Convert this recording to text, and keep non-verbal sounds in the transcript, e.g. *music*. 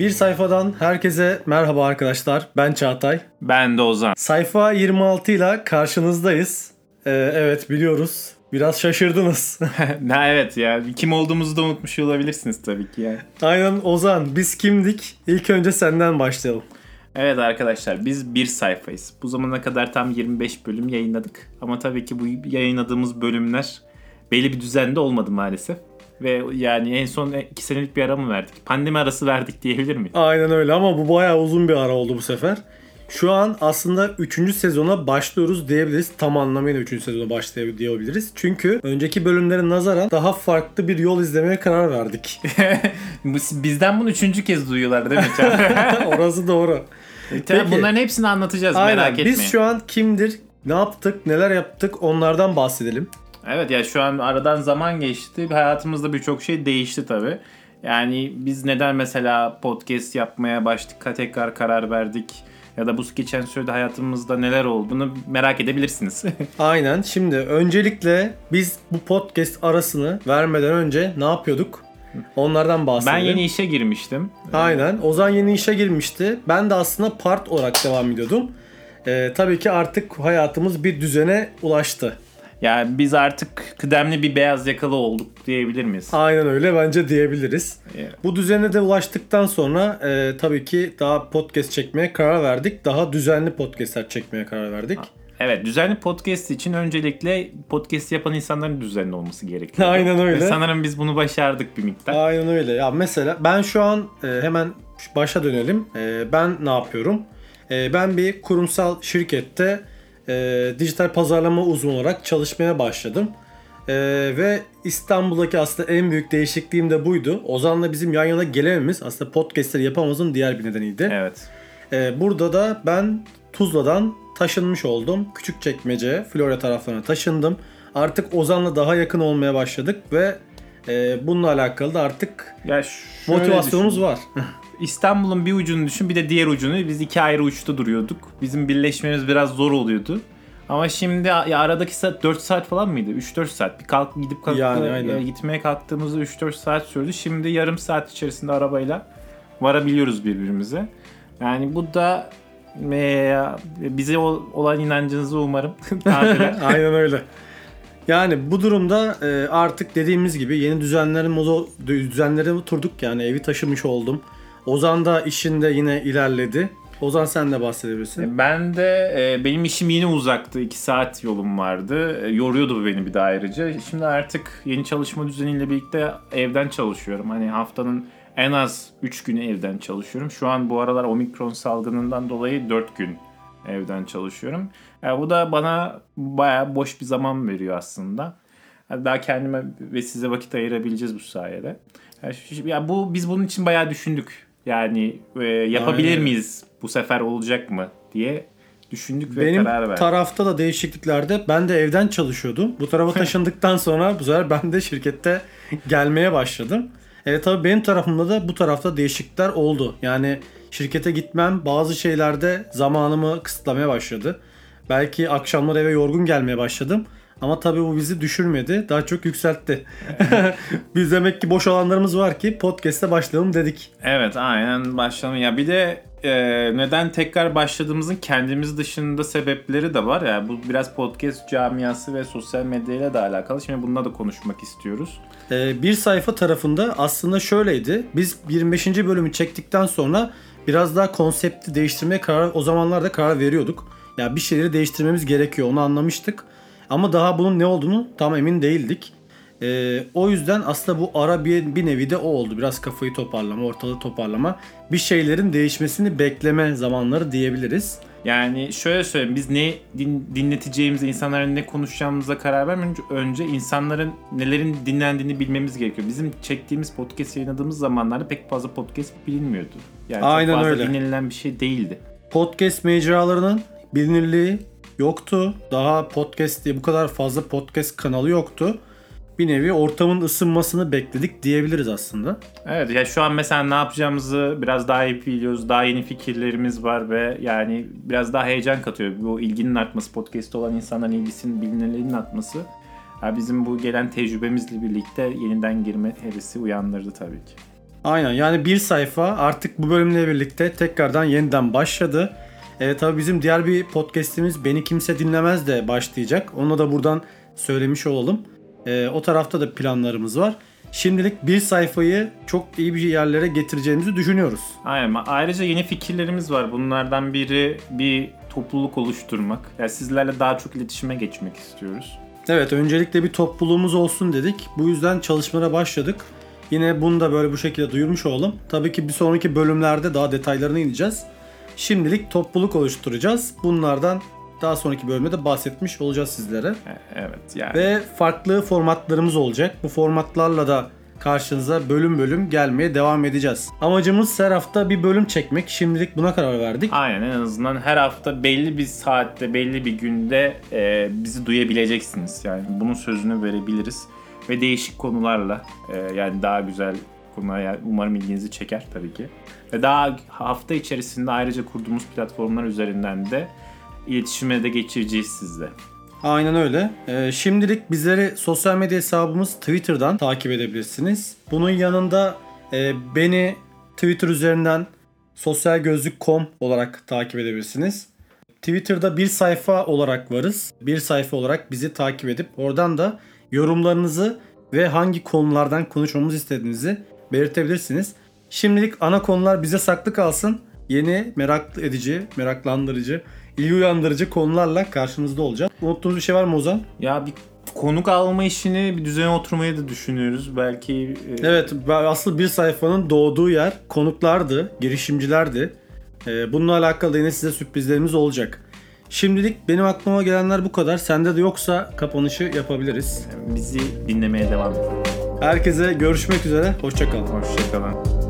Bir sayfadan herkese merhaba arkadaşlar. Ben Çağatay. Ben de Ozan. Sayfa 26 ile karşınızdayız. Ee, evet biliyoruz. Biraz şaşırdınız. *laughs* *laughs* ha, evet ya kim olduğumuzu da unutmuş olabilirsiniz tabii ki yani. Aynen Ozan biz kimdik? İlk önce senden başlayalım. Evet arkadaşlar biz bir sayfayız. Bu zamana kadar tam 25 bölüm yayınladık. Ama tabii ki bu yayınladığımız bölümler belli bir düzende olmadı maalesef. Ve yani en son 2 senelik bir ara mı verdik? Pandemi arası verdik diyebilir miyim? Aynen öyle ama bu bayağı uzun bir ara oldu bu sefer. Şu an aslında 3. sezona başlıyoruz diyebiliriz. Tam anlamıyla 3. sezona başlayabiliriz. Çünkü önceki bölümlere nazaran daha farklı bir yol izlemeye karar verdik. *laughs* Bizden bunu üçüncü kez duyuyorlar değil mi? *laughs* Orası doğru. Peki, Bunların hepsini anlatacağız Aynen. merak etmeyin. Biz şu an kimdir, ne yaptık, neler yaptık onlardan bahsedelim. Evet ya şu an aradan zaman geçti. Hayatımızda birçok şey değişti tabii. Yani biz neden mesela podcast yapmaya başladık, tekrar karar verdik ya da bu geçen sürede hayatımızda neler olduğunu merak edebilirsiniz. *laughs* Aynen. Şimdi öncelikle biz bu podcast arasını vermeden önce ne yapıyorduk? Onlardan bahsedelim. Ben yeni işe girmiştim. Aynen. Ozan yeni işe girmişti. Ben de aslında part olarak devam ediyordum. Ee, tabii ki artık hayatımız bir düzene ulaştı. Yani biz artık kıdemli bir beyaz yakalı olduk diyebilir miyiz? Aynen öyle bence diyebiliriz. Yeah. Bu düzene de ulaştıktan sonra e, tabii ki daha podcast çekmeye karar verdik. Daha düzenli podcastler çekmeye karar verdik. Evet düzenli podcast için öncelikle podcast yapan insanların düzenli olması gerekiyor. *laughs* Aynen öyle. Ve sanırım biz bunu başardık bir miktar. Aynen öyle. Ya mesela ben şu an e, hemen başa dönelim. E, ben ne yapıyorum? E, ben bir kurumsal şirkette e, dijital pazarlama uzmanı olarak çalışmaya başladım. E, ve İstanbul'daki aslında en büyük değişikliğim de buydu. Ozan'la bizim yan yana gelememiz aslında podcastleri yapamamızın diğer bir nedeniydi. Evet. E, burada da ben Tuzla'dan taşınmış oldum. Küçükçekmece, Florya taraflarına taşındım. Artık Ozan'la daha yakın olmaya başladık ve e, bununla alakalı da artık ya motivasyonumuz düşün. var. *laughs* İstanbul'un bir ucunu düşün bir de diğer ucunu. Biz iki ayrı uçta duruyorduk. Bizim birleşmemiz biraz zor oluyordu. Ama şimdi ya aradaki saat 4 saat falan mıydı? 3-4 saat. Bir kalk gidip kalktı, yani, aynen. gitmeye kalktığımızda 3-4 saat sürdü. Şimdi yarım saat içerisinde arabayla varabiliyoruz birbirimize. Yani bu da e, bize olan inancınızı umarım. *laughs* *laughs* aynen öyle. Yani bu durumda e, artık dediğimiz gibi yeni düzenlerimiz düzenlere oturduk yani evi taşımış oldum. Ozan da işinde yine ilerledi. Ozan sen de bahsedebilirsin. Ben de e, benim işim yine uzaktı. 2 saat yolum vardı. E, yoruyordu bu beni bir de ayrıca. Şimdi artık yeni çalışma düzeniyle birlikte evden çalışıyorum. Hani haftanın en az 3 günü evden çalışıyorum. Şu an bu aralar omikron salgınından dolayı 4 gün evden çalışıyorum. Yani bu da bana baya boş bir zaman veriyor aslında. Yani daha kendime ve size vakit ayırabileceğiz bu sayede. Yani bu biz bunun için bayağı düşündük. Yani e, yapabilir Aynen. miyiz? Bu sefer olacak mı diye düşündük ve Benim karar verdik. tarafta da değişikliklerde ben de evden çalışıyordum. Bu tarafa *laughs* taşındıktan sonra bu sefer ben de şirkette gelmeye başladım. Evet tabii benim tarafımda da bu tarafta değişiklikler oldu. Yani şirkete gitmem bazı şeylerde zamanımı kısıtlamaya başladı. Belki akşamlar eve yorgun gelmeye başladım. Ama tabii bu bizi düşürmedi. Daha çok yükseltti. *laughs* Biz demek ki boş alanlarımız var ki podcast'e başlayalım dedik. Evet aynen başlayalım. Ya bir de e, neden tekrar başladığımızın kendimiz dışında sebepleri de var. Yani bu biraz podcast camiası ve sosyal medyayla da alakalı. Şimdi bununla da konuşmak istiyoruz. Ee, bir sayfa tarafında aslında şöyleydi. Biz 25. bölümü çektikten sonra biraz daha konsepti değiştirmeye karar o zamanlarda karar veriyorduk. Ya yani bir şeyleri değiştirmemiz gerekiyor onu anlamıştık. Ama daha bunun ne olduğunu tam emin değildik. Ee, o yüzden aslında bu ara bir, bir nevi de o oldu. Biraz kafayı toparlama, ortalığı toparlama. Bir şeylerin değişmesini bekleme zamanları diyebiliriz. Yani şöyle söyleyeyim biz ne din, dinleteceğimize, insanlara ne konuşacağımıza karar vermeden önce insanların nelerin dinlendiğini bilmemiz gerekiyor. Bizim çektiğimiz podcast yayınladığımız zamanlarda pek fazla podcast bilinmiyordu. Yani Aynen çok fazla öyle. dinlenilen bir şey değildi. Podcast mecralarının bilinirliği yoktu. Daha podcast diye bu kadar fazla podcast kanalı yoktu. Bir nevi ortamın ısınmasını bekledik diyebiliriz aslında. Evet ya şu an mesela ne yapacağımızı biraz daha iyi biliyoruz. Daha yeni fikirlerimiz var ve yani biraz daha heyecan katıyor. Bu ilginin artması, podcast olan insanların ilgisinin bilinirliğinin artması. Yani bizim bu gelen tecrübemizle birlikte yeniden girme hevesi uyandırdı tabii ki. Aynen yani bir sayfa artık bu bölümle birlikte tekrardan yeniden başladı. E, tabii bizim diğer bir podcast'imiz Beni Kimse Dinlemez de başlayacak. Onu da buradan söylemiş olalım. E, o tarafta da planlarımız var. Şimdilik bir sayfayı çok iyi bir yerlere getireceğimizi düşünüyoruz. Aynen. Ayrıca yeni fikirlerimiz var. Bunlardan biri bir topluluk oluşturmak. Yani sizlerle daha çok iletişime geçmek istiyoruz. Evet öncelikle bir topluluğumuz olsun dedik. Bu yüzden çalışmalara başladık. Yine bunu da böyle bu şekilde duyurmuş olalım. Tabii ki bir sonraki bölümlerde daha detaylarına ineceğiz. Şimdilik topluluk oluşturacağız. Bunlardan daha sonraki bölümde de bahsetmiş olacağız sizlere. E, Evet yani. Ve farklı formatlarımız olacak. Bu formatlarla da karşınıza bölüm bölüm gelmeye devam edeceğiz. Amacımız her hafta bir bölüm çekmek. Şimdilik buna karar verdik. Aynen en azından her hafta belli bir saatte, belli bir günde e, bizi duyabileceksiniz. Yani bunun sözünü verebiliriz. Ve değişik konularla e, yani daha güzel konular yani umarım ilginizi çeker tabii ki. Ve daha hafta içerisinde ayrıca kurduğumuz platformlar üzerinden de iletişime de geçireceğiz sizle. Aynen öyle. Ee, şimdilik bizleri sosyal medya hesabımız Twitter'dan takip edebilirsiniz. Bunun yanında e, beni Twitter üzerinden sosyalgözlük.com olarak takip edebilirsiniz. Twitter'da bir sayfa olarak varız. Bir sayfa olarak bizi takip edip oradan da yorumlarınızı ve hangi konulardan konuşmamızı istediğinizi belirtebilirsiniz. Şimdilik ana konular bize saklı kalsın. Yeni merak edici, meraklandırıcı, ilgi uyandırıcı konularla karşınızda olacağız. Unuttuğunuz bir şey var mı Ozan? Ya bir konuk alma işini bir düzene oturmayı da düşünüyoruz. Belki e, Evet, asıl bir sayfanın doğduğu yer konuklardı, girişimcilerdi. Ee, Bununla alakalı yine size sürprizlerimiz olacak. Şimdilik benim aklıma gelenler bu kadar. Sende de yoksa kapanışı yapabiliriz. bizi dinlemeye devam edin. Herkese görüşmek üzere. Hoşçakalın. Hoşçakalın.